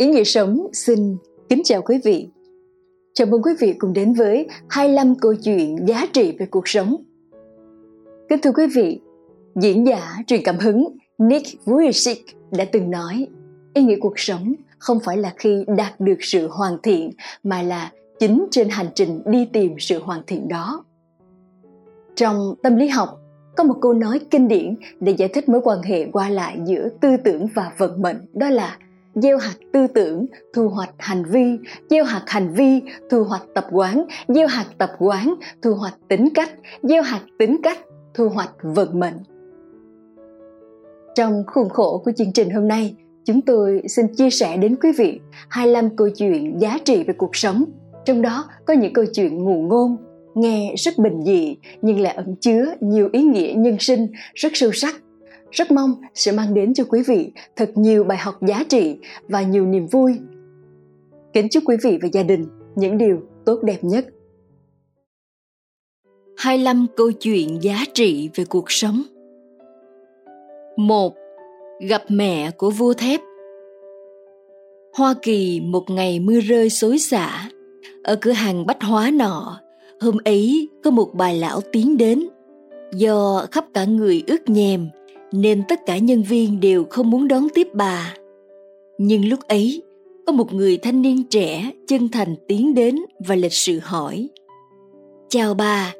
Ý nghĩa sống xin kính chào quý vị. Chào mừng quý vị cùng đến với 25 câu chuyện giá trị về cuộc sống. Kính thưa quý vị, diễn giả truyền cảm hứng Nick Vujicic đã từng nói ý nghĩa cuộc sống không phải là khi đạt được sự hoàn thiện mà là chính trên hành trình đi tìm sự hoàn thiện đó. Trong tâm lý học, có một câu nói kinh điển để giải thích mối quan hệ qua lại giữa tư tưởng và vận mệnh đó là gieo hạt tư tưởng, thu hoạch hành vi. Gieo hạt hành vi, thu hoạch tập quán. Gieo hạt tập quán, thu hoạch tính cách. Gieo hạt tính cách, thu hoạch vận mệnh. Trong khuôn khổ của chương trình hôm nay, chúng tôi xin chia sẻ đến quý vị 25 câu chuyện giá trị về cuộc sống. Trong đó có những câu chuyện ngụ ngôn, nghe rất bình dị nhưng lại ẩn chứa nhiều ý nghĩa nhân sinh rất sâu sắc rất mong sẽ mang đến cho quý vị thật nhiều bài học giá trị và nhiều niềm vui. Kính chúc quý vị và gia đình những điều tốt đẹp nhất. 25 câu chuyện giá trị về cuộc sống. 1. Gặp mẹ của vua thép Hoa Kỳ một ngày mưa rơi xối xả. Ở cửa hàng bách hóa nọ, hôm ấy có một bà lão tiến đến. Do khắp cả người ướt nhèm nên tất cả nhân viên đều không muốn đón tiếp bà nhưng lúc ấy, có một người thanh niên trẻ chân thành tiến đến và lịch sự hỏi, chào bà,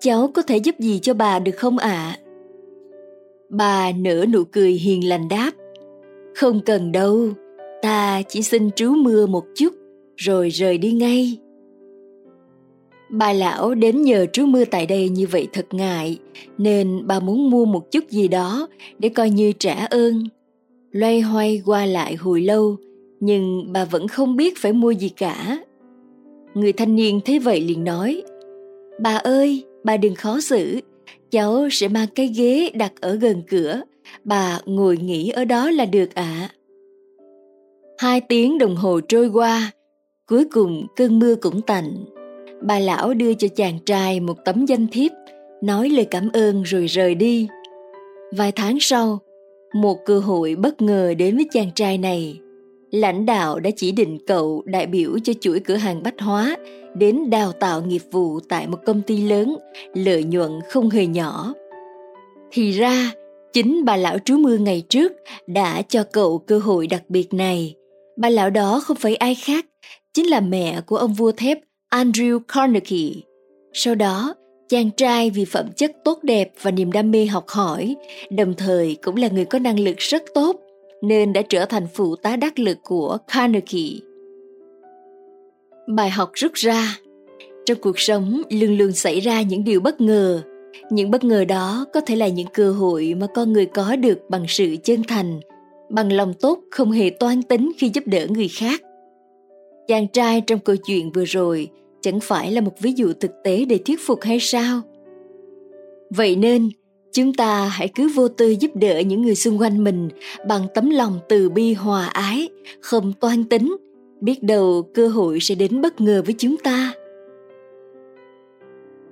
cháu có thể giúp gì cho bà được không ạ à? bà nở nụ cười hiền lành đáp, không cần đâu, ta chỉ xin trú mưa một chút, rồi rời đi ngay Bà lão đến nhờ trú mưa tại đây như vậy thật ngại, nên bà muốn mua một chút gì đó để coi như trả ơn. Loay hoay qua lại hồi lâu, nhưng bà vẫn không biết phải mua gì cả. Người thanh niên thấy vậy liền nói, Bà ơi, bà đừng khó xử, cháu sẽ mang cái ghế đặt ở gần cửa, bà ngồi nghỉ ở đó là được ạ. À. Hai tiếng đồng hồ trôi qua, cuối cùng cơn mưa cũng tạnh bà lão đưa cho chàng trai một tấm danh thiếp, nói lời cảm ơn rồi rời đi. Vài tháng sau, một cơ hội bất ngờ đến với chàng trai này. Lãnh đạo đã chỉ định cậu đại biểu cho chuỗi cửa hàng bách hóa đến đào tạo nghiệp vụ tại một công ty lớn, lợi nhuận không hề nhỏ. Thì ra, chính bà lão trú mưa ngày trước đã cho cậu cơ hội đặc biệt này. Bà lão đó không phải ai khác, chính là mẹ của ông vua thép Andrew Carnegie. Sau đó, chàng trai vì phẩm chất tốt đẹp và niềm đam mê học hỏi, đồng thời cũng là người có năng lực rất tốt, nên đã trở thành phụ tá đắc lực của Carnegie. Bài học rút ra Trong cuộc sống luôn luôn xảy ra những điều bất ngờ. Những bất ngờ đó có thể là những cơ hội mà con người có được bằng sự chân thành, bằng lòng tốt không hề toan tính khi giúp đỡ người khác. Chàng trai trong câu chuyện vừa rồi chẳng phải là một ví dụ thực tế để thuyết phục hay sao? Vậy nên, chúng ta hãy cứ vô tư giúp đỡ những người xung quanh mình bằng tấm lòng từ bi hòa ái, không toan tính, biết đâu cơ hội sẽ đến bất ngờ với chúng ta.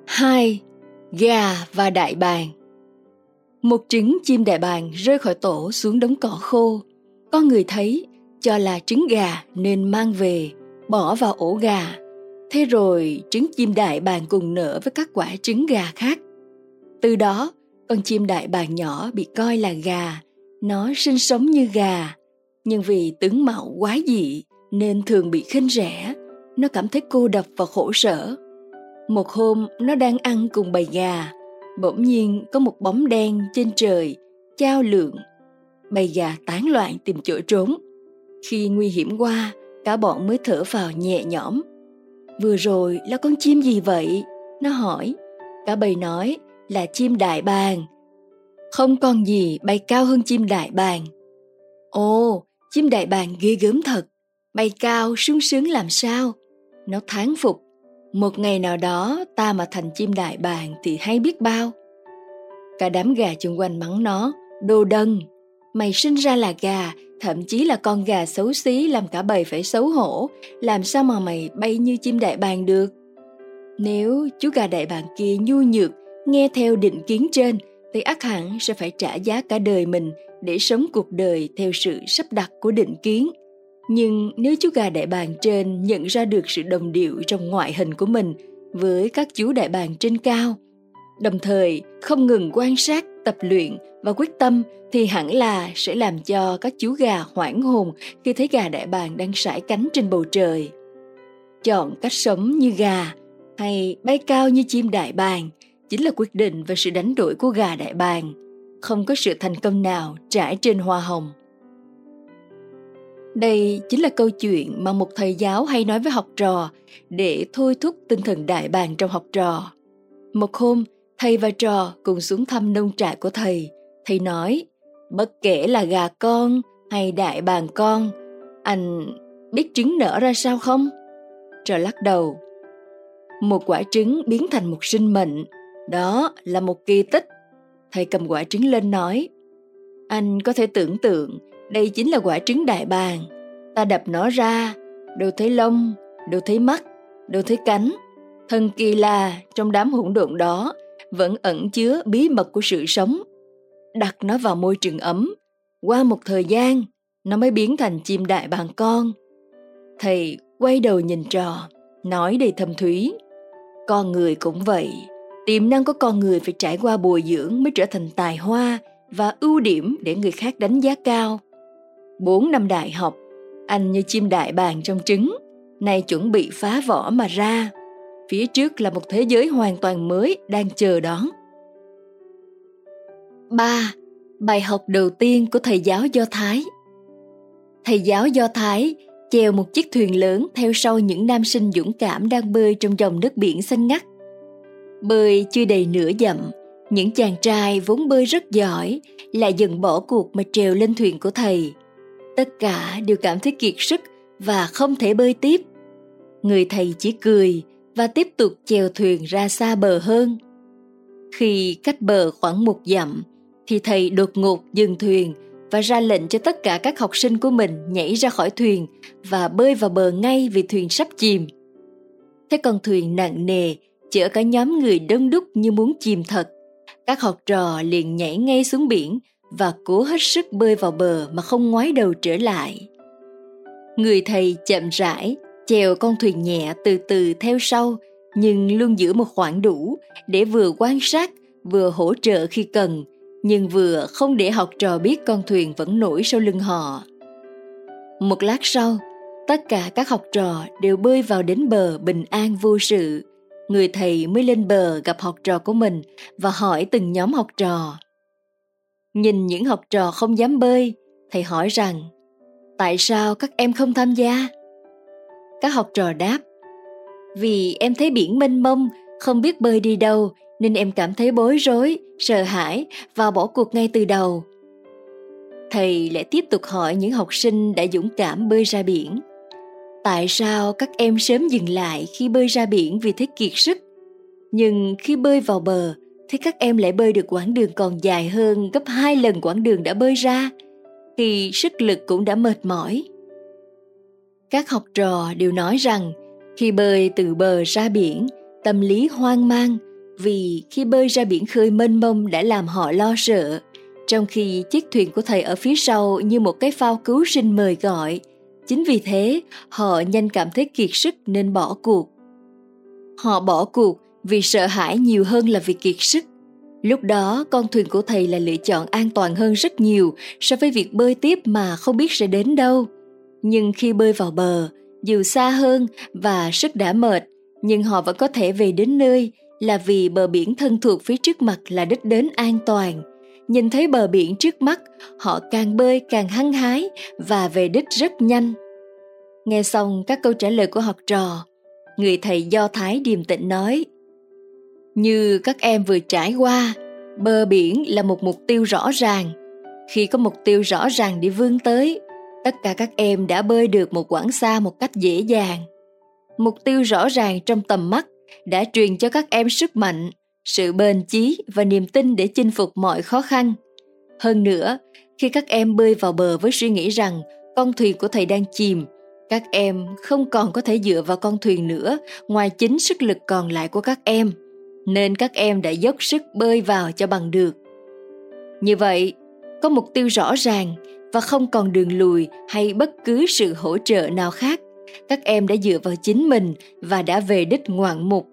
Hai, gà và đại bàng. Một trứng chim đại bàng rơi khỏi tổ xuống đống cỏ khô. Có người thấy, cho là trứng gà nên mang về, bỏ vào ổ gà. Thế rồi trứng chim đại bàng cùng nở với các quả trứng gà khác. Từ đó, con chim đại bàng nhỏ bị coi là gà, nó sinh sống như gà. Nhưng vì tướng mạo quá dị nên thường bị khinh rẻ, nó cảm thấy cô độc và khổ sở. Một hôm nó đang ăn cùng bầy gà, bỗng nhiên có một bóng đen trên trời, trao lượng. Bầy gà tán loạn tìm chỗ trốn. Khi nguy hiểm qua, cả bọn mới thở vào nhẹ nhõm Vừa rồi là con chim gì vậy? Nó hỏi. Cả bầy nói là chim đại bàng. Không còn gì bay cao hơn chim đại bàng. Ồ, chim đại bàng ghê gớm thật. Bay cao sướng sướng làm sao? Nó thán phục. Một ngày nào đó ta mà thành chim đại bàng thì hay biết bao. Cả đám gà chung quanh mắng nó, đồ đần. Mày sinh ra là gà thậm chí là con gà xấu xí làm cả bầy phải xấu hổ, làm sao mà mày bay như chim đại bàng được? Nếu chú gà đại bàng kia nhu nhược, nghe theo định kiến trên, thì ác hẳn sẽ phải trả giá cả đời mình để sống cuộc đời theo sự sắp đặt của định kiến. Nhưng nếu chú gà đại bàng trên nhận ra được sự đồng điệu trong ngoại hình của mình với các chú đại bàng trên cao, đồng thời không ngừng quan sát, tập luyện và quyết tâm thì hẳn là sẽ làm cho các chú gà hoảng hồn khi thấy gà đại bàng đang sải cánh trên bầu trời. Chọn cách sống như gà hay bay cao như chim đại bàng chính là quyết định về sự đánh đổi của gà đại bàng. Không có sự thành công nào trải trên hoa hồng. Đây chính là câu chuyện mà một thầy giáo hay nói với học trò để thôi thúc tinh thần đại bàng trong học trò. Một hôm, thầy và trò cùng xuống thăm nông trại của thầy. Thầy nói, bất kể là gà con hay đại bàng con, anh biết trứng nở ra sao không? Trò lắc đầu. Một quả trứng biến thành một sinh mệnh, đó là một kỳ tích. Thầy cầm quả trứng lên nói, anh có thể tưởng tượng đây chính là quả trứng đại bàng. Ta đập nó ra, đâu thấy lông, đâu thấy mắt, đâu thấy cánh. Thần kỳ là trong đám hỗn độn đó vẫn ẩn chứa bí mật của sự sống. Đặt nó vào môi trường ấm, qua một thời gian, nó mới biến thành chim đại bàng con. Thầy quay đầu nhìn trò, nói đầy thâm thúy. Con người cũng vậy, tiềm năng của con người phải trải qua bồi dưỡng mới trở thành tài hoa và ưu điểm để người khác đánh giá cao. Bốn năm đại học, anh như chim đại bàng trong trứng, nay chuẩn bị phá vỏ mà ra. Phía trước là một thế giới hoàn toàn mới đang chờ đón. 3. Bài học đầu tiên của thầy giáo Do Thái Thầy giáo Do Thái chèo một chiếc thuyền lớn theo sau những nam sinh dũng cảm đang bơi trong dòng nước biển xanh ngắt. Bơi chưa đầy nửa dặm, những chàng trai vốn bơi rất giỏi lại dần bỏ cuộc mà trèo lên thuyền của thầy. Tất cả đều cảm thấy kiệt sức và không thể bơi tiếp. Người thầy chỉ cười và tiếp tục chèo thuyền ra xa bờ hơn. Khi cách bờ khoảng một dặm, thì thầy đột ngột dừng thuyền và ra lệnh cho tất cả các học sinh của mình nhảy ra khỏi thuyền và bơi vào bờ ngay vì thuyền sắp chìm. Thế con thuyền nặng nề chở cả nhóm người đông đúc như muốn chìm thật. Các học trò liền nhảy ngay xuống biển và cố hết sức bơi vào bờ mà không ngoái đầu trở lại. Người thầy chậm rãi chèo con thuyền nhẹ từ từ theo sau nhưng luôn giữ một khoảng đủ để vừa quan sát vừa hỗ trợ khi cần nhưng vừa không để học trò biết con thuyền vẫn nổi sau lưng họ. Một lát sau, tất cả các học trò đều bơi vào đến bờ bình an vô sự. Người thầy mới lên bờ gặp học trò của mình và hỏi từng nhóm học trò. Nhìn những học trò không dám bơi, thầy hỏi rằng Tại sao các em không tham gia? Các học trò đáp Vì em thấy biển mênh mông, không biết bơi đi đâu nên em cảm thấy bối rối, sợ hãi và bỏ cuộc ngay từ đầu. Thầy lại tiếp tục hỏi những học sinh đã dũng cảm bơi ra biển. Tại sao các em sớm dừng lại khi bơi ra biển vì thấy kiệt sức? Nhưng khi bơi vào bờ thì các em lại bơi được quãng đường còn dài hơn gấp hai lần quãng đường đã bơi ra, thì sức lực cũng đã mệt mỏi. Các học trò đều nói rằng khi bơi từ bờ ra biển, tâm lý hoang mang vì khi bơi ra biển khơi mênh mông đã làm họ lo sợ, trong khi chiếc thuyền của thầy ở phía sau như một cái phao cứu sinh mời gọi. Chính vì thế, họ nhanh cảm thấy kiệt sức nên bỏ cuộc. Họ bỏ cuộc vì sợ hãi nhiều hơn là vì kiệt sức. Lúc đó, con thuyền của thầy là lựa chọn an toàn hơn rất nhiều so với việc bơi tiếp mà không biết sẽ đến đâu. Nhưng khi bơi vào bờ, dù xa hơn và sức đã mệt, nhưng họ vẫn có thể về đến nơi là vì bờ biển thân thuộc phía trước mặt là đích đến an toàn. Nhìn thấy bờ biển trước mắt, họ càng bơi càng hăng hái và về đích rất nhanh. Nghe xong các câu trả lời của học trò, người thầy Do Thái điềm tĩnh nói Như các em vừa trải qua, bờ biển là một mục tiêu rõ ràng. Khi có mục tiêu rõ ràng để vươn tới, tất cả các em đã bơi được một quãng xa một cách dễ dàng. Mục tiêu rõ ràng trong tầm mắt đã truyền cho các em sức mạnh, sự bền chí và niềm tin để chinh phục mọi khó khăn. Hơn nữa, khi các em bơi vào bờ với suy nghĩ rằng con thuyền của thầy đang chìm, các em không còn có thể dựa vào con thuyền nữa ngoài chính sức lực còn lại của các em, nên các em đã dốc sức bơi vào cho bằng được. Như vậy, có mục tiêu rõ ràng và không còn đường lùi hay bất cứ sự hỗ trợ nào khác. Các em đã dựa vào chính mình và đã về đích ngoạn mục.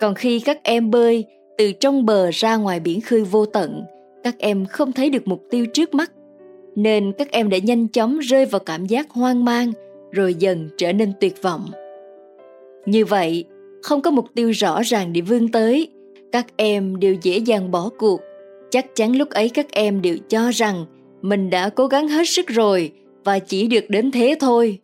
Còn khi các em bơi từ trong bờ ra ngoài biển khơi vô tận, các em không thấy được mục tiêu trước mắt. Nên các em đã nhanh chóng rơi vào cảm giác hoang mang, rồi dần trở nên tuyệt vọng. Như vậy, không có mục tiêu rõ ràng để vươn tới. Các em đều dễ dàng bỏ cuộc. Chắc chắn lúc ấy các em đều cho rằng mình đã cố gắng hết sức rồi và chỉ được đến thế thôi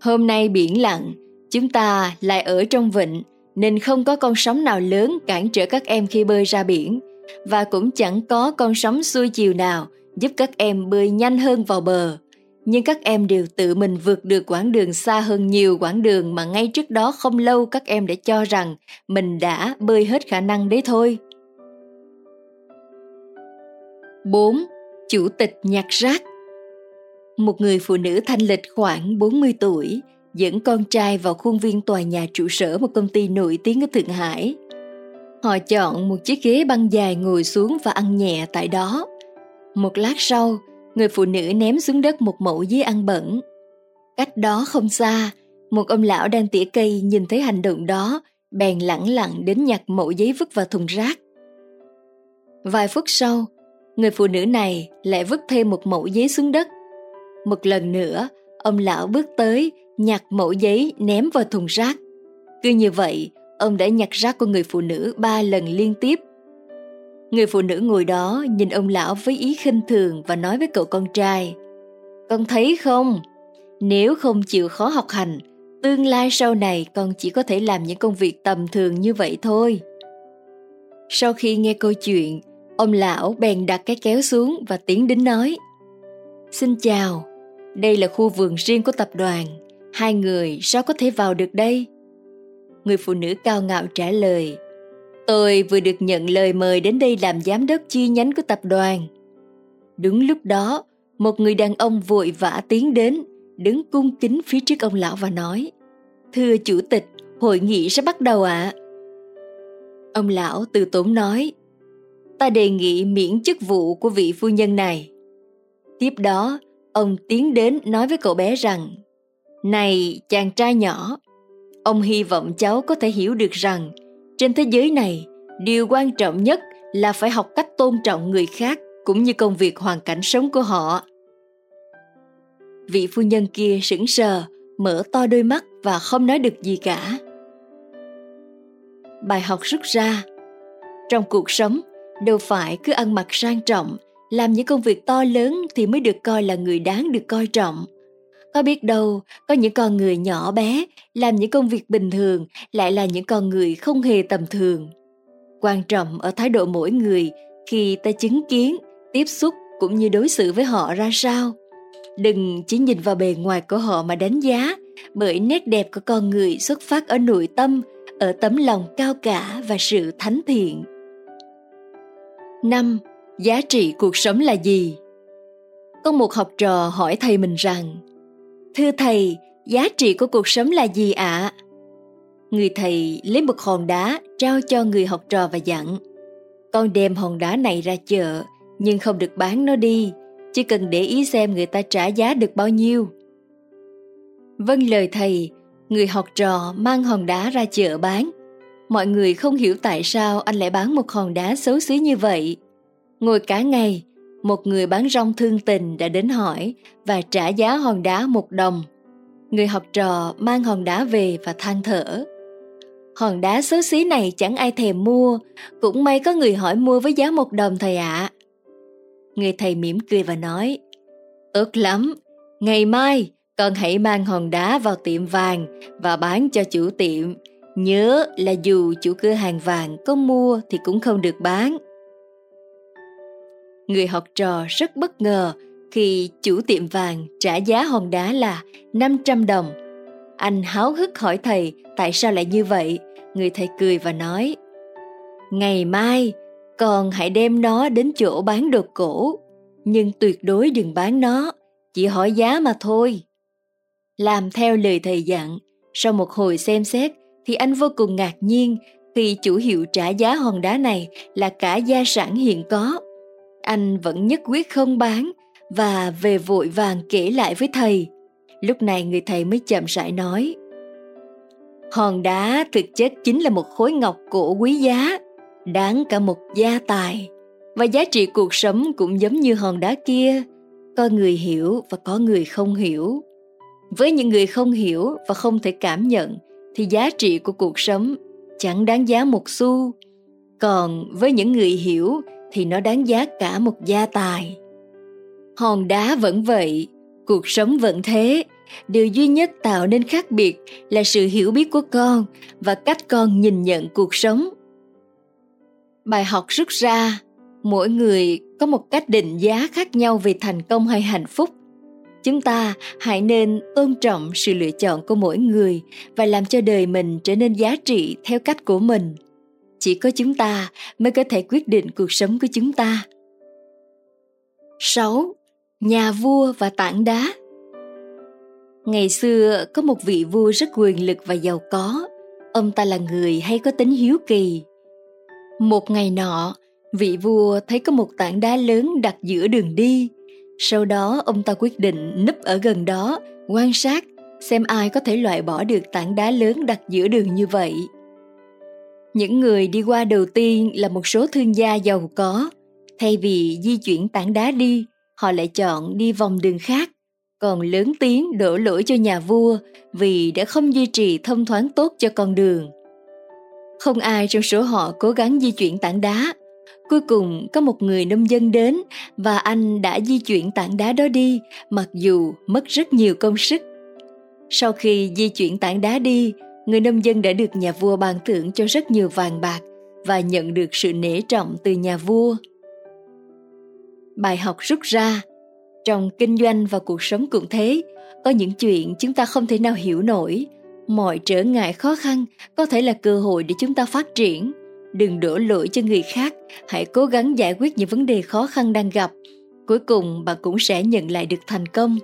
hôm nay biển lặng, chúng ta lại ở trong vịnh, nên không có con sóng nào lớn cản trở các em khi bơi ra biển và cũng chẳng có con sóng xuôi chiều nào giúp các em bơi nhanh hơn vào bờ nhưng các em đều tự mình vượt được quãng đường xa hơn nhiều quãng đường mà ngay trước đó không lâu các em đã cho rằng mình đã bơi hết khả năng đấy thôi. 4. Chủ tịch nhặt rác Một người phụ nữ thanh lịch khoảng 40 tuổi dẫn con trai vào khuôn viên tòa nhà trụ sở một công ty nổi tiếng ở Thượng Hải. Họ chọn một chiếc ghế băng dài ngồi xuống và ăn nhẹ tại đó. Một lát sau, người phụ nữ ném xuống đất một mẫu giấy ăn bẩn. Cách đó không xa, một ông lão đang tỉa cây nhìn thấy hành động đó, bèn lẳng lặng đến nhặt mẫu giấy vứt vào thùng rác. Vài phút sau, người phụ nữ này lại vứt thêm một mẫu giấy xuống đất. Một lần nữa, ông lão bước tới, nhặt mẫu giấy ném vào thùng rác. Cứ như vậy, ông đã nhặt rác của người phụ nữ ba lần liên tiếp Người phụ nữ ngồi đó nhìn ông lão với ý khinh thường và nói với cậu con trai Con thấy không, nếu không chịu khó học hành, tương lai sau này con chỉ có thể làm những công việc tầm thường như vậy thôi. Sau khi nghe câu chuyện, ông lão bèn đặt cái kéo xuống và tiến đến nói Xin chào, đây là khu vườn riêng của tập đoàn, hai người sao có thể vào được đây? Người phụ nữ cao ngạo trả lời Tôi vừa được nhận lời mời đến đây làm giám đốc chi nhánh của tập đoàn. Đúng lúc đó, một người đàn ông vội vã tiến đến, đứng cung kính phía trước ông lão và nói Thưa chủ tịch, hội nghị sẽ bắt đầu ạ. À? Ông lão từ tốn nói Ta đề nghị miễn chức vụ của vị phu nhân này. Tiếp đó, ông tiến đến nói với cậu bé rằng Này chàng trai nhỏ, ông hy vọng cháu có thể hiểu được rằng trên thế giới này điều quan trọng nhất là phải học cách tôn trọng người khác cũng như công việc hoàn cảnh sống của họ. Vị phu nhân kia sững sờ mở to đôi mắt và không nói được gì cả. Bài học rút ra. Trong cuộc sống đâu phải cứ ăn mặc sang trọng làm những công việc to lớn thì mới được coi là người đáng được coi trọng có biết đâu, có những con người nhỏ bé làm những công việc bình thường lại là những con người không hề tầm thường. Quan trọng ở thái độ mỗi người khi ta chứng kiến, tiếp xúc cũng như đối xử với họ ra sao. Đừng chỉ nhìn vào bề ngoài của họ mà đánh giá, bởi nét đẹp của con người xuất phát ở nội tâm, ở tấm lòng cao cả và sự thánh thiện. 5. Giá trị cuộc sống là gì? Có một học trò hỏi thầy mình rằng Thưa thầy, giá trị của cuộc sống là gì ạ? À? Người thầy lấy một hòn đá trao cho người học trò và dặn Con đem hòn đá này ra chợ nhưng không được bán nó đi Chỉ cần để ý xem người ta trả giá được bao nhiêu Vâng lời thầy, người học trò mang hòn đá ra chợ bán Mọi người không hiểu tại sao anh lại bán một hòn đá xấu xí như vậy Ngồi cả ngày một người bán rong thương tình đã đến hỏi và trả giá hòn đá một đồng. Người học trò mang hòn đá về và than thở. Hòn đá xấu xí này chẳng ai thèm mua, cũng may có người hỏi mua với giá một đồng thầy ạ. À. Người thầy mỉm cười và nói, Ước lắm, ngày mai con hãy mang hòn đá vào tiệm vàng và bán cho chủ tiệm. Nhớ là dù chủ cửa hàng vàng có mua thì cũng không được bán. Người học trò rất bất ngờ khi chủ tiệm vàng trả giá hòn đá là 500 đồng. Anh háo hức hỏi thầy tại sao lại như vậy. Người thầy cười và nói Ngày mai con hãy đem nó đến chỗ bán đồ cổ nhưng tuyệt đối đừng bán nó, chỉ hỏi giá mà thôi. Làm theo lời thầy dặn, sau một hồi xem xét thì anh vô cùng ngạc nhiên khi chủ hiệu trả giá hòn đá này là cả gia sản hiện có anh vẫn nhất quyết không bán và về vội vàng kể lại với thầy. Lúc này người thầy mới chậm rãi nói. Hòn đá thực chất chính là một khối ngọc cổ quý giá, đáng cả một gia tài. Và giá trị cuộc sống cũng giống như hòn đá kia, có người hiểu và có người không hiểu. Với những người không hiểu và không thể cảm nhận thì giá trị của cuộc sống chẳng đáng giá một xu. Còn với những người hiểu thì nó đáng giá cả một gia tài. Hòn đá vẫn vậy, cuộc sống vẫn thế, điều duy nhất tạo nên khác biệt là sự hiểu biết của con và cách con nhìn nhận cuộc sống. Bài học rút ra, mỗi người có một cách định giá khác nhau về thành công hay hạnh phúc chúng ta hãy nên tôn trọng sự lựa chọn của mỗi người và làm cho đời mình trở nên giá trị theo cách của mình chỉ có chúng ta mới có thể quyết định cuộc sống của chúng ta 6. Nhà vua và tảng đá Ngày xưa có một vị vua rất quyền lực và giàu có. Ông ta là người hay có tính hiếu kỳ. Một ngày nọ, vị vua thấy có một tảng đá lớn đặt giữa đường đi sau đó ông ta quyết định núp ở gần đó, quan sát xem ai có thể loại bỏ được tảng đá lớn đặt giữa đường như vậy. Những người đi qua đầu tiên là một số thương gia giàu có. Thay vì di chuyển tảng đá đi, họ lại chọn đi vòng đường khác, còn lớn tiếng đổ lỗi cho nhà vua vì đã không duy trì thông thoáng tốt cho con đường. Không ai trong số họ cố gắng di chuyển tảng đá, Cuối cùng có một người nông dân đến và anh đã di chuyển tảng đá đó đi mặc dù mất rất nhiều công sức. Sau khi di chuyển tảng đá đi, người nông dân đã được nhà vua ban thưởng cho rất nhiều vàng bạc và nhận được sự nể trọng từ nhà vua. Bài học rút ra trong kinh doanh và cuộc sống cũng thế, có những chuyện chúng ta không thể nào hiểu nổi, mọi trở ngại khó khăn có thể là cơ hội để chúng ta phát triển đừng đổ lỗi cho người khác hãy cố gắng giải quyết những vấn đề khó khăn đang gặp cuối cùng bạn cũng sẽ nhận lại được thành công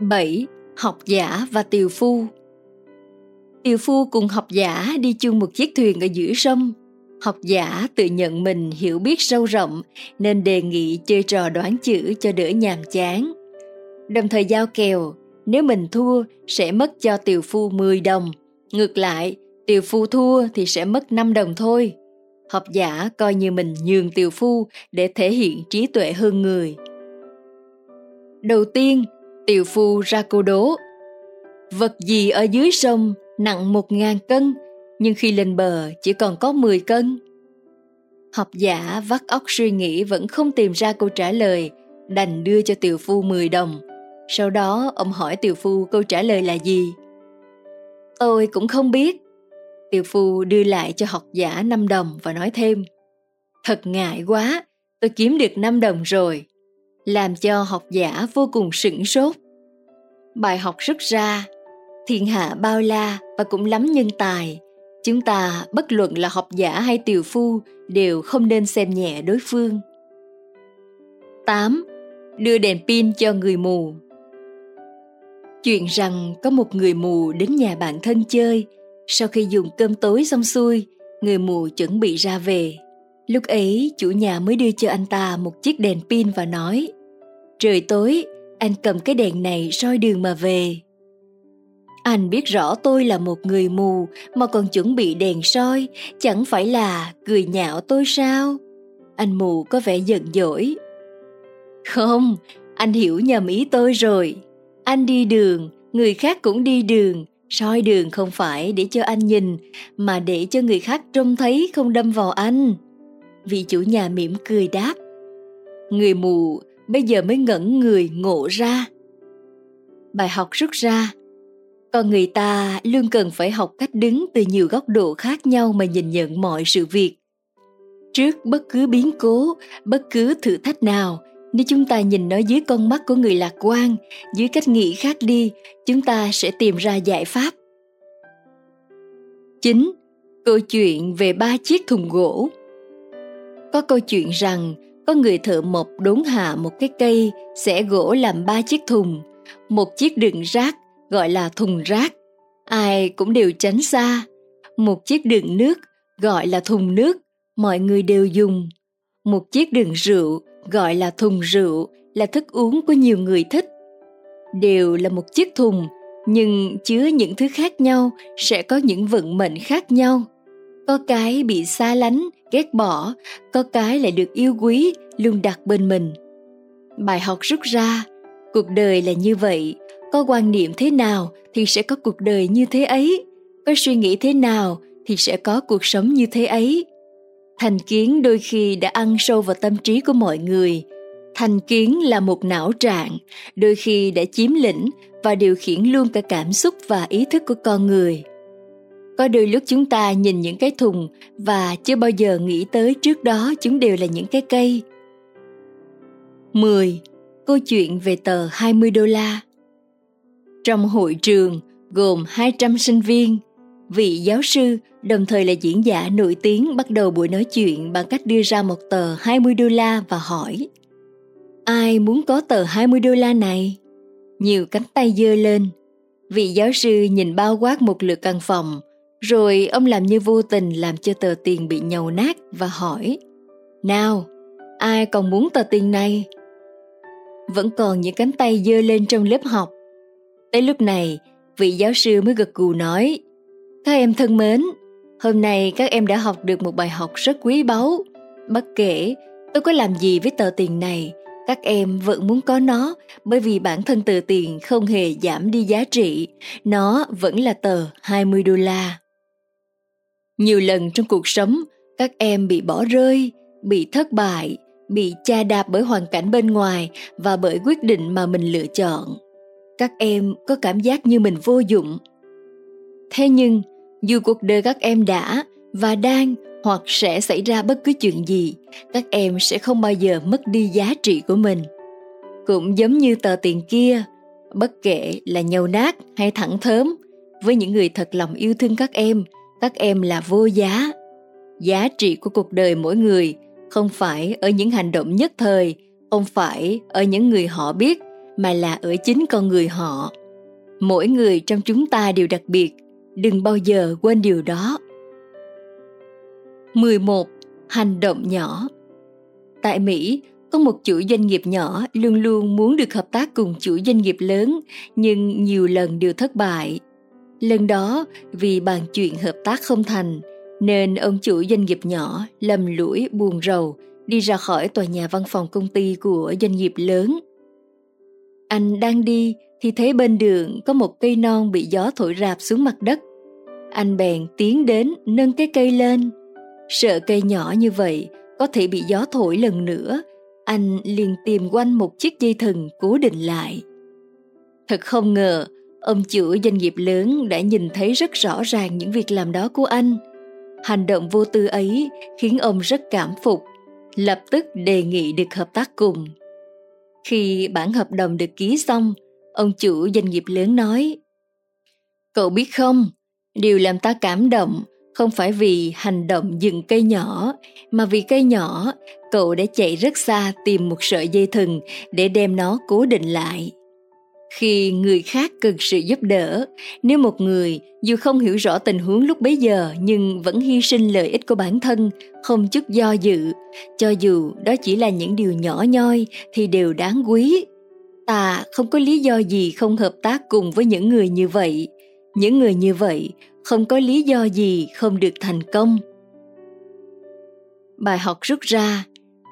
7. Học giả và tiều phu Tiều phu cùng học giả đi chung một chiếc thuyền ở giữa sông. Học giả tự nhận mình hiểu biết sâu rộng nên đề nghị chơi trò đoán chữ cho đỡ nhàm chán. Đồng thời giao kèo, nếu mình thua sẽ mất cho tiều phu 10 đồng. Ngược lại, Tiều phu thua thì sẽ mất 5 đồng thôi. Học giả coi như mình nhường tiều phu để thể hiện trí tuệ hơn người. Đầu tiên, tiều phu ra câu đố. Vật gì ở dưới sông nặng một ngàn cân, nhưng khi lên bờ chỉ còn có 10 cân. Học giả vắt óc suy nghĩ vẫn không tìm ra câu trả lời, đành đưa cho tiều phu 10 đồng. Sau đó ông hỏi tiều phu câu trả lời là gì? Tôi cũng không biết, Tiều phu đưa lại cho học giả 5 đồng và nói thêm Thật ngại quá, tôi kiếm được 5 đồng rồi. Làm cho học giả vô cùng sửng sốt. Bài học rút ra, thiên hạ bao la và cũng lắm nhân tài. Chúng ta, bất luận là học giả hay tiều phu, đều không nên xem nhẹ đối phương. 8. Đưa đèn pin cho người mù Chuyện rằng có một người mù đến nhà bạn thân chơi – sau khi dùng cơm tối xong xuôi, người mù chuẩn bị ra về. Lúc ấy, chủ nhà mới đưa cho anh ta một chiếc đèn pin và nói Trời tối, anh cầm cái đèn này soi đường mà về. Anh biết rõ tôi là một người mù mà còn chuẩn bị đèn soi, chẳng phải là cười nhạo tôi sao? Anh mù có vẻ giận dỗi. Không, anh hiểu nhầm ý tôi rồi. Anh đi đường, người khác cũng đi đường, soi đường không phải để cho anh nhìn, mà để cho người khác trông thấy không đâm vào anh. Vị chủ nhà mỉm cười đáp, người mù, bây giờ mới ngẩn người ngộ ra. Bài học rút ra, con người ta luôn cần phải học cách đứng từ nhiều góc độ khác nhau mà nhìn nhận mọi sự việc. Trước bất cứ biến cố, bất cứ thử thách nào nếu chúng ta nhìn nó dưới con mắt của người lạc quan dưới cách nghĩ khác đi chúng ta sẽ tìm ra giải pháp 9. Câu chuyện về ba chiếc thùng gỗ Có câu chuyện rằng có người thợ mộc đốn hạ một cái cây sẽ gỗ làm ba chiếc thùng, một chiếc đựng rác gọi là thùng rác, ai cũng đều tránh xa. Một chiếc đựng nước gọi là thùng nước, mọi người đều dùng. Một chiếc đựng rượu gọi là thùng rượu, là thức uống của nhiều người thích. Đều là một chiếc thùng, nhưng chứa những thứ khác nhau, sẽ có những vận mệnh khác nhau. Có cái bị xa lánh, ghét bỏ, có cái lại được yêu quý, luôn đặt bên mình. Bài học rút ra, cuộc đời là như vậy, có quan niệm thế nào thì sẽ có cuộc đời như thế ấy, có suy nghĩ thế nào thì sẽ có cuộc sống như thế ấy thành kiến đôi khi đã ăn sâu vào tâm trí của mọi người thành kiến là một não trạng đôi khi đã chiếm lĩnh và điều khiển luôn cả cảm xúc và ý thức của con người có đôi lúc chúng ta nhìn những cái thùng và chưa bao giờ nghĩ tới trước đó chúng đều là những cái cây. 10. Câu chuyện về tờ 20 đô la Trong hội trường gồm 200 sinh viên, vị giáo sư đồng thời là diễn giả nổi tiếng bắt đầu buổi nói chuyện bằng cách đưa ra một tờ 20 đô la và hỏi Ai muốn có tờ 20 đô la này? Nhiều cánh tay dơ lên. Vị giáo sư nhìn bao quát một lượt căn phòng, rồi ông làm như vô tình làm cho tờ tiền bị nhầu nát và hỏi Nào, ai còn muốn tờ tiền này? Vẫn còn những cánh tay dơ lên trong lớp học. Tới lúc này, vị giáo sư mới gật gù nói các em thân mến, hôm nay các em đã học được một bài học rất quý báu. Bất kể tôi có làm gì với tờ tiền này, các em vẫn muốn có nó bởi vì bản thân tờ tiền không hề giảm đi giá trị, nó vẫn là tờ 20 đô la. Nhiều lần trong cuộc sống, các em bị bỏ rơi, bị thất bại, bị cha đạp bởi hoàn cảnh bên ngoài và bởi quyết định mà mình lựa chọn. Các em có cảm giác như mình vô dụng. Thế nhưng, dù cuộc đời các em đã và đang hoặc sẽ xảy ra bất cứ chuyện gì, các em sẽ không bao giờ mất đi giá trị của mình. Cũng giống như tờ tiền kia, bất kể là nhầu nát hay thẳng thớm, với những người thật lòng yêu thương các em các em là vô giá giá trị của cuộc đời mỗi người không phải ở những hành động nhất thời không phải ở những người họ biết mà là ở chính con người họ mỗi người trong chúng ta đều đặc biệt đừng bao giờ quên điều đó 11. Hành động nhỏ Tại Mỹ, có một chủ doanh nghiệp nhỏ luôn luôn muốn được hợp tác cùng chủ doanh nghiệp lớn nhưng nhiều lần đều thất bại Lần đó, vì bàn chuyện hợp tác không thành, nên ông chủ doanh nghiệp nhỏ lầm lũi buồn rầu đi ra khỏi tòa nhà văn phòng công ty của doanh nghiệp lớn. Anh đang đi thì thấy bên đường có một cây non bị gió thổi rạp xuống mặt đất. Anh bèn tiến đến nâng cái cây lên. Sợ cây nhỏ như vậy có thể bị gió thổi lần nữa, anh liền tìm quanh một chiếc dây thừng cố định lại. Thật không ngờ, Ông chủ doanh nghiệp lớn đã nhìn thấy rất rõ ràng những việc làm đó của anh. Hành động vô tư ấy khiến ông rất cảm phục, lập tức đề nghị được hợp tác cùng. Khi bản hợp đồng được ký xong, ông chủ doanh nghiệp lớn nói. Cậu biết không, điều làm ta cảm động không phải vì hành động dừng cây nhỏ, mà vì cây nhỏ, cậu đã chạy rất xa tìm một sợi dây thừng để đem nó cố định lại. Khi người khác cần sự giúp đỡ nếu một người dù không hiểu rõ tình huống lúc bấy giờ nhưng vẫn hy sinh lợi ích của bản thân không chút do dự cho dù đó chỉ là những điều nhỏ nhoi thì đều đáng quý ta không có lý do gì không hợp tác cùng với những người như vậy. Những người như vậy không có lý do gì không được thành công. Bài học rút ra,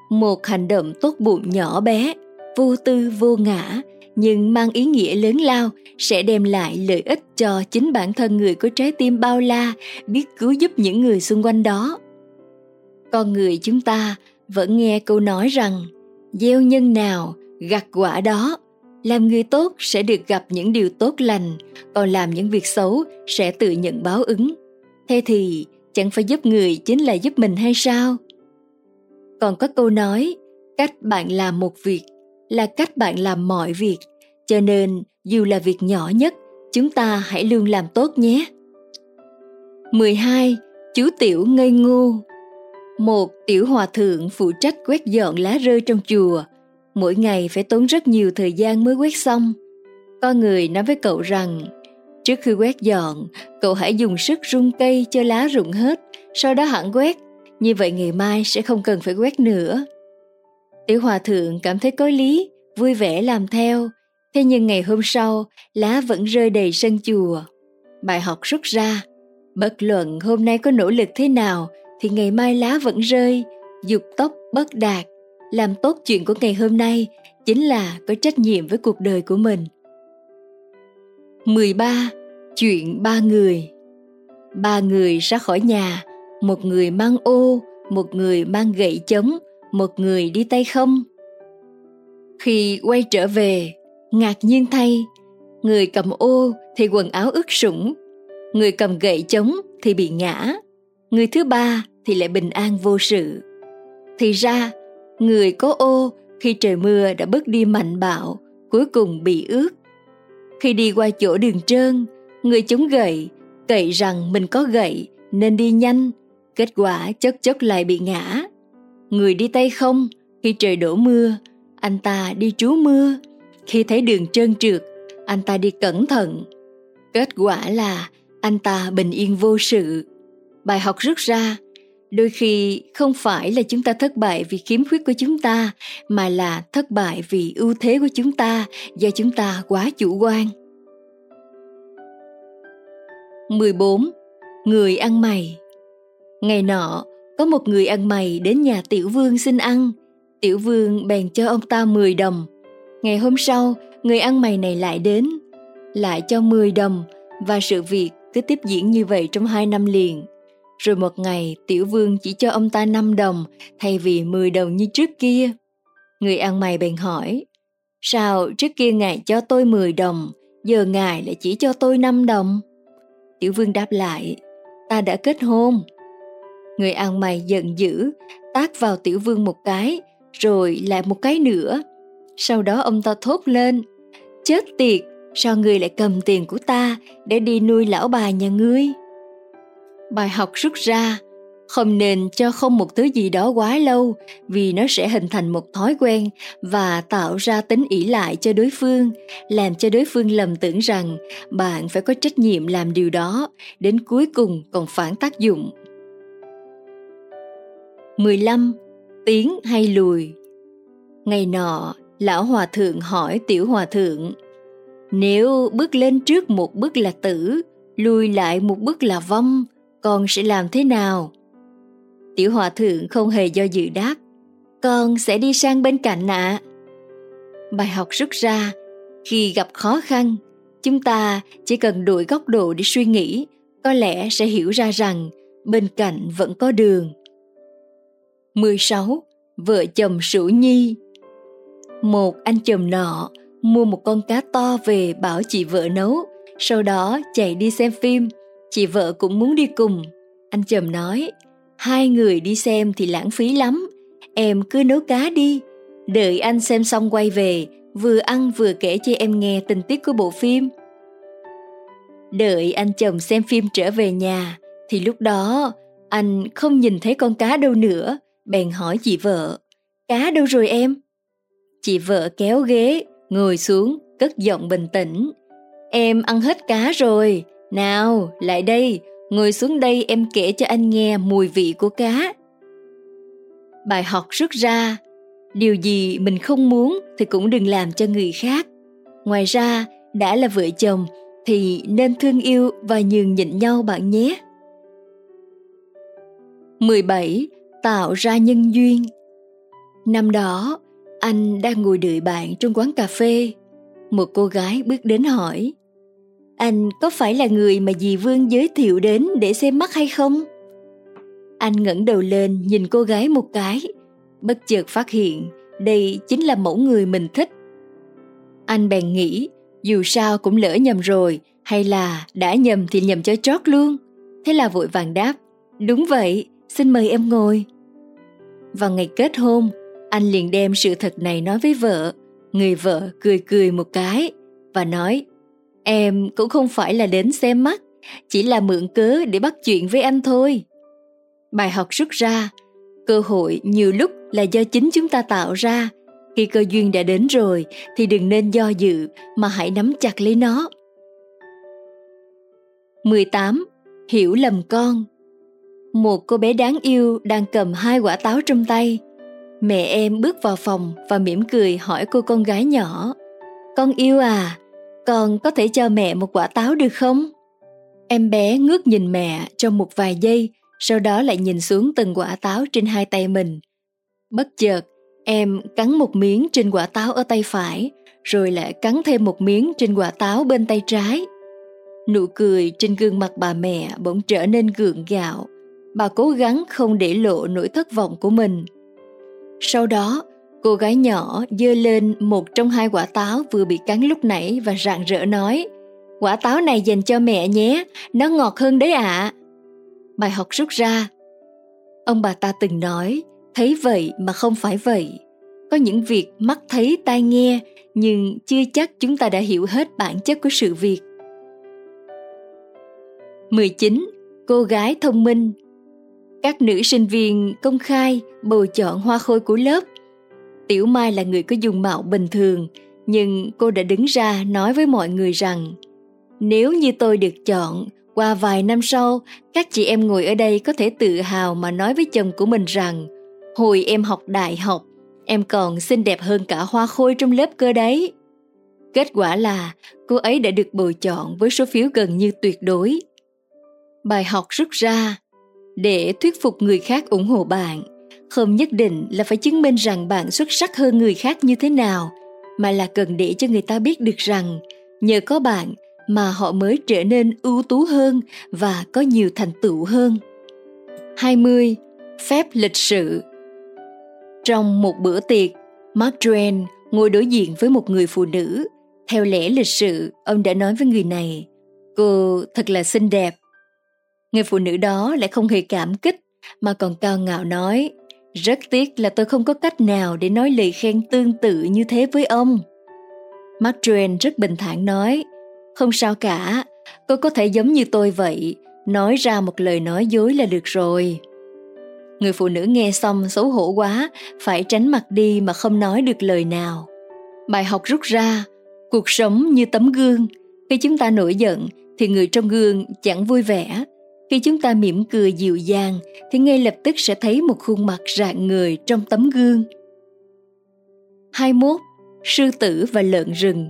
một hành động tốt bụng nhỏ bé, vô tư, vô ngã, nhưng mang ý nghĩa lớn lao, sẽ đem lại lợi ích cho chính bản thân người có trái tim bao la, biết cứu giúp những người xung quanh đó. Con người chúng ta vẫn nghe câu nói rằng, gieo nhân nào, gặt quả đó làm người tốt sẽ được gặp những điều tốt lành, còn làm những việc xấu sẽ tự nhận báo ứng thế thì, chẳng phải giúp người chính là giúp mình hay sao còn có câu nói, cách bạn làm một việc là cách bạn làm mọi việc, cho nên dù là việc nhỏ nhất, chúng ta hãy luôn làm tốt nhé 12. Chú Tiểu ngây ngô Một tiểu hòa thượng phụ trách quét dọn lá rơi trong chùa. Mỗi ngày phải tốn rất nhiều thời gian mới quét xong. Con người nói với cậu rằng, trước khi quét dọn, cậu hãy dùng sức rung cây cho lá rụng hết, sau đó hẳn quét. Như vậy ngày mai sẽ không cần phải quét nữa. Tiểu hòa thượng cảm thấy có lý, vui vẻ làm theo. Thế nhưng ngày hôm sau, lá vẫn rơi đầy sân chùa. Bài học rút ra, bất luận hôm nay có nỗ lực thế nào thì ngày mai lá vẫn rơi, dục tốc bất đạt. Làm tốt chuyện của ngày hôm nay chính là có trách nhiệm với cuộc đời của mình. 13. Chuyện ba người Ba người ra khỏi nhà, một người mang ô, một người mang gậy chống, một người đi tay không. Khi quay trở về, ngạc nhiên thay, người cầm ô thì quần áo ướt sũng, người cầm gậy chống thì bị ngã, người thứ ba thì lại bình an vô sự. Thì ra, người có ô khi trời mưa đã bớt đi mạnh bạo, cuối cùng bị ướt. Khi đi qua chỗ đường trơn, người chống gậy, cậy rằng mình có gậy nên đi nhanh, kết quả chốc chốc lại bị ngã. Người đi tay không, khi trời đổ mưa, anh ta đi trú mưa. Khi thấy đường trơn trượt, anh ta đi cẩn thận. Kết quả là anh ta bình yên vô sự. Bài học rút ra, đôi khi không phải là chúng ta thất bại vì khiếm khuyết của chúng ta, mà là thất bại vì ưu thế của chúng ta do chúng ta quá chủ quan. 14. Người ăn mày Ngày nọ, có một người ăn mày đến nhà tiểu vương xin ăn. Tiểu vương bèn cho ông ta 10 đồng. Ngày hôm sau, người ăn mày này lại đến, lại cho 10 đồng và sự việc cứ tiếp diễn như vậy trong hai năm liền. Rồi một ngày, tiểu vương chỉ cho ông ta 5 đồng thay vì 10 đồng như trước kia. Người ăn mày bèn hỏi, sao trước kia ngài cho tôi 10 đồng, giờ ngài lại chỉ cho tôi 5 đồng? Tiểu vương đáp lại, ta đã kết hôn. Người ăn mày giận dữ, tác vào tiểu vương một cái, rồi lại một cái nữa. Sau đó ông ta thốt lên, chết tiệt, sao ngươi lại cầm tiền của ta để đi nuôi lão bà nhà ngươi? Bài học rút ra, không nên cho không một thứ gì đó quá lâu vì nó sẽ hình thành một thói quen và tạo ra tính ỷ lại cho đối phương làm cho đối phương lầm tưởng rằng bạn phải có trách nhiệm làm điều đó đến cuối cùng còn phản tác dụng. 15. Tiến hay lùi. Ngày nọ, lão hòa thượng hỏi tiểu hòa thượng Nếu bước lên trước một bước là tử, lùi lại một bước là vong, con sẽ làm thế nào? Tiểu hòa thượng không hề do dự đáp Con sẽ đi sang bên cạnh ạ. À. Bài học rút ra Khi gặp khó khăn, chúng ta chỉ cần đổi góc độ để suy nghĩ, có lẽ sẽ hiểu ra rằng bên cạnh vẫn có đường. 16. Vợ chồng Sửu Nhi Một anh chồng nọ mua một con cá to về bảo chị vợ nấu, sau đó chạy đi xem phim. Chị vợ cũng muốn đi cùng. Anh chồng nói, hai người đi xem thì lãng phí lắm, em cứ nấu cá đi. Đợi anh xem xong quay về, vừa ăn vừa kể cho em nghe tình tiết của bộ phim. Đợi anh chồng xem phim trở về nhà, thì lúc đó anh không nhìn thấy con cá đâu nữa, bèn hỏi chị vợ, cá đâu rồi em? Chị vợ kéo ghế, ngồi xuống, cất giọng bình tĩnh. Em ăn hết cá rồi, nào, lại đây, ngồi xuống đây em kể cho anh nghe mùi vị của cá. Bài học rút ra, điều gì mình không muốn thì cũng đừng làm cho người khác. Ngoài ra, đã là vợ chồng thì nên thương yêu và nhường nhịn nhau bạn nhé. 17 tạo ra nhân duyên năm đó anh đang ngồi đợi bạn trong quán cà phê một cô gái bước đến hỏi anh có phải là người mà dì vương giới thiệu đến để xem mắt hay không anh ngẩng đầu lên nhìn cô gái một cái bất chợt phát hiện đây chính là mẫu người mình thích anh bèn nghĩ dù sao cũng lỡ nhầm rồi hay là đã nhầm thì nhầm cho chót luôn thế là vội vàng đáp đúng vậy xin mời em ngồi. Vào ngày kết hôn, anh liền đem sự thật này nói với vợ. Người vợ cười cười một cái và nói Em cũng không phải là đến xem mắt, chỉ là mượn cớ để bắt chuyện với anh thôi. Bài học rút ra, cơ hội nhiều lúc là do chính chúng ta tạo ra. Khi cơ duyên đã đến rồi thì đừng nên do dự mà hãy nắm chặt lấy nó. 18. Hiểu lầm con một cô bé đáng yêu đang cầm hai quả táo trong tay. Mẹ em bước vào phòng và mỉm cười hỏi cô con gái nhỏ. Con yêu à, con có thể cho mẹ một quả táo được không? Em bé ngước nhìn mẹ trong một vài giây, sau đó lại nhìn xuống từng quả táo trên hai tay mình. Bất chợt, em cắn một miếng trên quả táo ở tay phải, rồi lại cắn thêm một miếng trên quả táo bên tay trái. Nụ cười trên gương mặt bà mẹ bỗng trở nên gượng gạo. Bà cố gắng không để lộ nỗi thất vọng của mình. Sau đó, cô gái nhỏ dơ lên một trong hai quả táo vừa bị cắn lúc nãy và rạng rỡ nói Quả táo này dành cho mẹ nhé, nó ngọt hơn đấy ạ. À. Bài học rút ra Ông bà ta từng nói, thấy vậy mà không phải vậy. Có những việc mắt thấy tai nghe, nhưng chưa chắc chúng ta đã hiểu hết bản chất của sự việc. 19. Cô gái thông minh Các nữ sinh viên công khai bầu chọn hoa khôi của lớp. Tiểu Mai là người có dung mạo bình thường, nhưng cô đã đứng ra nói với mọi người rằng nếu như tôi được chọn, qua vài năm sau, các chị em ngồi ở đây có thể tự hào mà nói với chồng của mình rằng hồi em học đại học, em còn xinh đẹp hơn cả hoa khôi trong lớp cơ đấy. Kết quả là cô ấy đã được bầu chọn với số phiếu gần như tuyệt đối. Bài học rút ra để thuyết phục người khác ủng hộ bạn không nhất định là phải chứng minh rằng bạn xuất sắc hơn người khác như thế nào mà là cần để cho người ta biết được rằng nhờ có bạn mà họ mới trở nên ưu tú hơn và có nhiều thành tựu hơn. 20. Phép lịch sự Trong một bữa tiệc, Mark Twain ngồi đối diện với một người phụ nữ. Theo lẽ lịch sự, ông đã nói với người này, cô thật là xinh đẹp. Người phụ nữ đó lại không hề cảm kích mà còn cao ngạo nói, rất tiếc là tôi không có cách nào để nói lời khen tương tự như thế với ông. Mark Twain rất bình thản nói, không sao cả, cô có thể giống như tôi vậy, nói ra một lời nói dối là được rồi. Người phụ nữ nghe xong xấu hổ quá, phải tránh mặt đi mà không nói được lời nào. Bài học rút ra, cuộc sống như tấm gương. Khi chúng ta nổi giận thì người trong gương chẳng vui vẻ. Khi chúng ta mỉm cười dịu dàng, thì ngay lập tức sẽ thấy một khuôn mặt rạng người trong tấm gương. 21. Sư tử và lợn rừng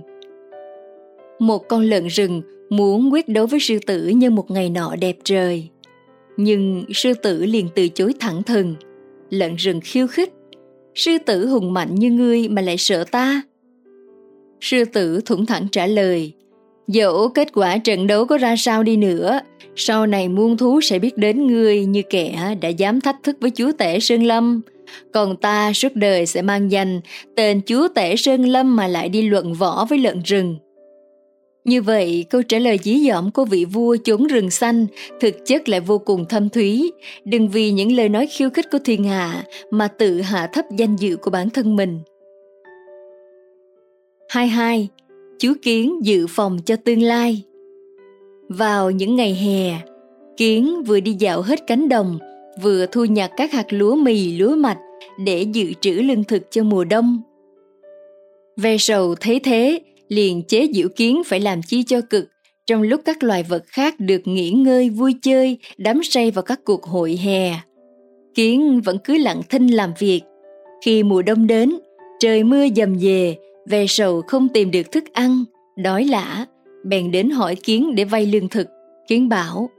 một con lợn rừng muốn quyết đấu với sư tử như một ngày nọ đẹp trời. Nhưng sư tử liền từ chối thẳng thừng. Lợn rừng khiêu khích. Sư tử hùng mạnh như ngươi mà lại sợ ta. Sư tử thủng thẳng trả lời. Dẫu kết quả trận đấu có ra sao đi nữa, sau này muôn thú sẽ biết đến ngươi như kẻ đã dám thách thức với chúa tể Sơn Lâm. Còn ta suốt đời sẽ mang danh tên chúa tể Sơn Lâm mà lại đi luận võ với lợn rừng. Như vậy, câu trả lời dí dỏm của vị vua chốn rừng xanh thực chất lại vô cùng thâm thúy. Đừng vì những lời nói khiêu khích của thiên hạ mà tự hạ thấp danh dự của bản thân mình. 22. Chú Kiến dự phòng cho tương lai Vào những ngày hè, Kiến vừa đi dạo hết cánh đồng, vừa thu nhặt các hạt lúa mì, lúa mạch để dự trữ lương thực cho mùa đông. Ve sầu thấy thế liền chế giễu kiến phải làm chi cho cực, trong lúc các loài vật khác được nghỉ ngơi vui chơi, đắm say vào các cuộc hội hè. Kiến vẫn cứ lặng thinh làm việc. Khi mùa đông đến, trời mưa dầm về, về sầu không tìm được thức ăn, đói lả, bèn đến hỏi Kiến để vay lương thực. Kiến bảo,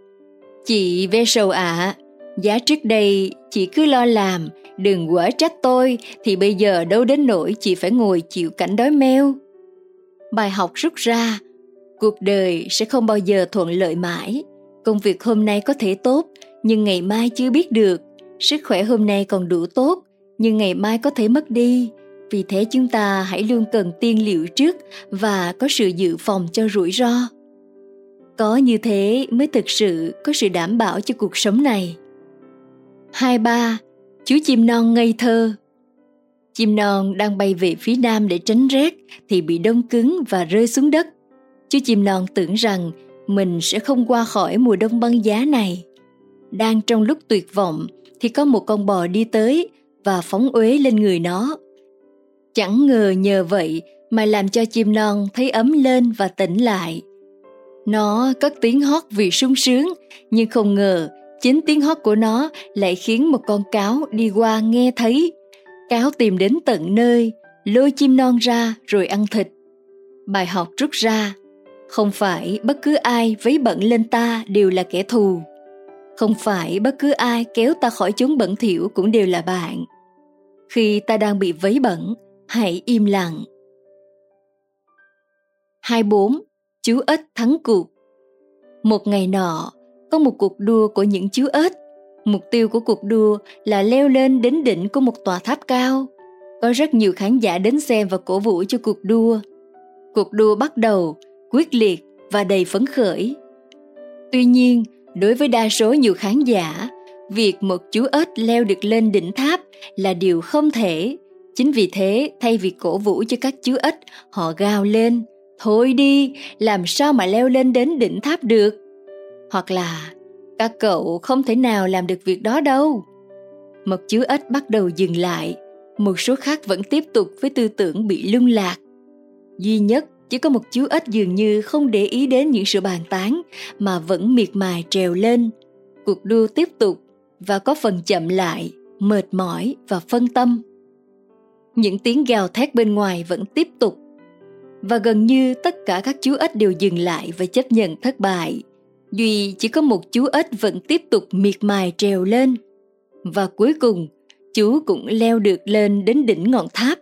Chị ve sầu ạ, à, giá trước đây chị cứ lo làm, đừng quở trách tôi, thì bây giờ đâu đến nỗi chị phải ngồi chịu cảnh đói meo. Bài học rút ra cuộc đời sẽ không bao giờ thuận lợi mãi. Công việc hôm nay có thể tốt nhưng ngày mai chưa biết được. Sức khỏe hôm nay còn đủ tốt nhưng ngày mai có thể mất đi vì thế chúng ta hãy luôn cần tiên liệu trước và có sự dự phòng cho rủi ro có như thế mới thực sự có sự đảm bảo cho cuộc sống này hai ba chú chim non ngây thơ Chim non đang bay về phía nam để tránh rét thì bị đông cứng và rơi xuống đất. Chú chim non tưởng rằng mình sẽ không qua khỏi mùa đông băng giá này. Đang trong lúc tuyệt vọng thì có một con bò đi tới và phóng uế lên người nó. Chẳng ngờ nhờ vậy mà làm cho chim non thấy ấm lên và tỉnh lại. Nó cất tiếng hót vì sung sướng, nhưng không ngờ chính tiếng hót của nó lại khiến một con cáo đi qua nghe thấy. Cáo tìm đến tận nơi lôi chim non ra rồi ăn thịt. Bài học rút ra không phải bất cứ ai vấy bẩn lên ta đều là kẻ thù. Không phải bất cứ ai kéo ta khỏi chúng bẩn thỉu cũng đều là bạn. Khi ta đang bị vấy bẩn hãy im lặng 24. Chú ếch thắng cuộc Một ngày nọ, có một cuộc đua của những chú ếch. Mục tiêu của cuộc đua là leo lên đến đỉnh của một tòa tháp cao. Có rất nhiều khán giả đến xem và cổ vũ cho cuộc đua. Cuộc đua bắt đầu quyết liệt và đầy phấn khởi. Tuy nhiên, đối với đa số nhiều khán giả, việc một chú ếch leo được lên đỉnh tháp là điều không thể. Chính vì thế, thay vì cổ vũ cho các chú ếch, họ gào lên, thôi đi, làm sao mà leo lên đến đỉnh tháp được? Hoặc là, các cậu không thể nào làm được việc đó đâu. Một chú ếch bắt đầu dừng lại, một số khác vẫn tiếp tục với tư tưởng bị lung lạc. Duy nhất chỉ có một chú ếch dường như không để ý đến những sự bàn tán mà vẫn miệt mài trèo lên. Cuộc đua tiếp tục và có phần chậm lại, mệt mỏi và phân tâm. Những tiếng gào thét bên ngoài vẫn tiếp tục và gần như tất cả các chú ếch đều dừng lại và chấp nhận thất bại. Duy chỉ có một chú ếch vẫn tiếp tục miệt mài trèo lên. Và cuối cùng, chú cũng leo được lên đến đỉnh ngọn tháp.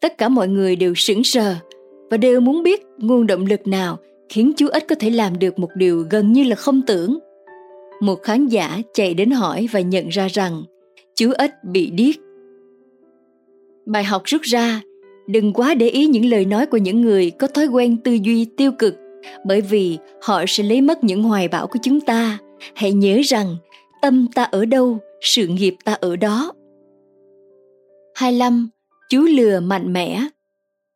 Tất cả mọi người đều sững sờ và đều muốn biết nguồn động lực nào khiến chú ếch có thể làm được một điều gần như là không tưởng. Một khán giả chạy đến hỏi và nhận ra rằng chú ếch bị điếc. Bài học rút ra, đừng quá để ý những lời nói của những người có thói quen tư duy tiêu cực bởi vì họ sẽ lấy mất những hoài bão của chúng ta. Hãy nhớ rằng tâm ta ở đâu, sự nghiệp ta ở đó. 25. Chú lừa mạnh mẽ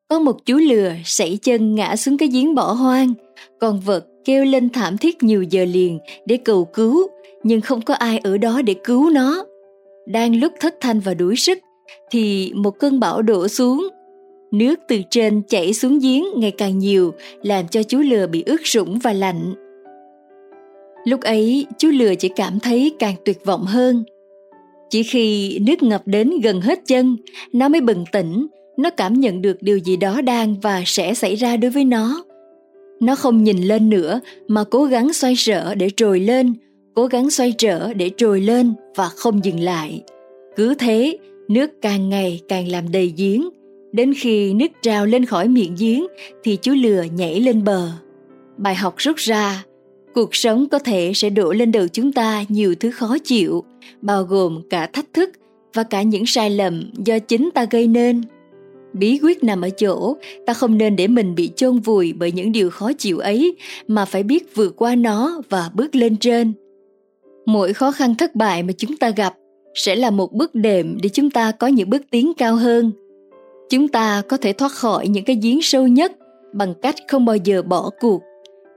có một chú lừa sảy chân ngã xuống cái giếng bỏ hoang, con vật kêu lên thảm thiết nhiều giờ liền để cầu cứu, nhưng không có ai ở đó để cứu nó. Đang lúc thất thanh và đuối sức, thì một cơn bão đổ xuống. Nước từ trên chảy xuống giếng ngày càng nhiều, làm cho chú lừa bị ướt sũng và lạnh. Lúc ấy, chú lừa chỉ cảm thấy càng tuyệt vọng hơn. Chỉ khi nước ngập đến gần hết chân, nó mới bừng tỉnh nó cảm nhận được điều gì đó đang và sẽ xảy ra đối với nó nó không nhìn lên nữa mà cố gắng xoay sở để trồi lên cố gắng xoay trở để trồi lên và không dừng lại cứ thế nước càng ngày càng làm đầy giếng. Đến khi nước trào lên khỏi miệng giếng, thì chú lừa nhảy lên bờ. Bài học rút ra, cuộc sống có thể sẽ đổ lên đầu chúng ta nhiều thứ khó chịu, bao gồm cả thách thức và cả những sai lầm do chính ta gây nên. Bí quyết nằm ở chỗ, ta không nên để mình bị chôn vùi bởi những điều khó chịu ấy, mà phải biết vượt qua nó và bước lên trên. Mỗi khó khăn thất bại mà chúng ta gặp sẽ là một bước đệm để chúng ta có những bước tiến cao hơn. Chúng ta có thể thoát khỏi những cái giếng sâu nhất bằng cách không bao giờ bỏ cuộc.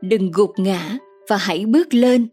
Đừng gục ngã và hãy bước lên.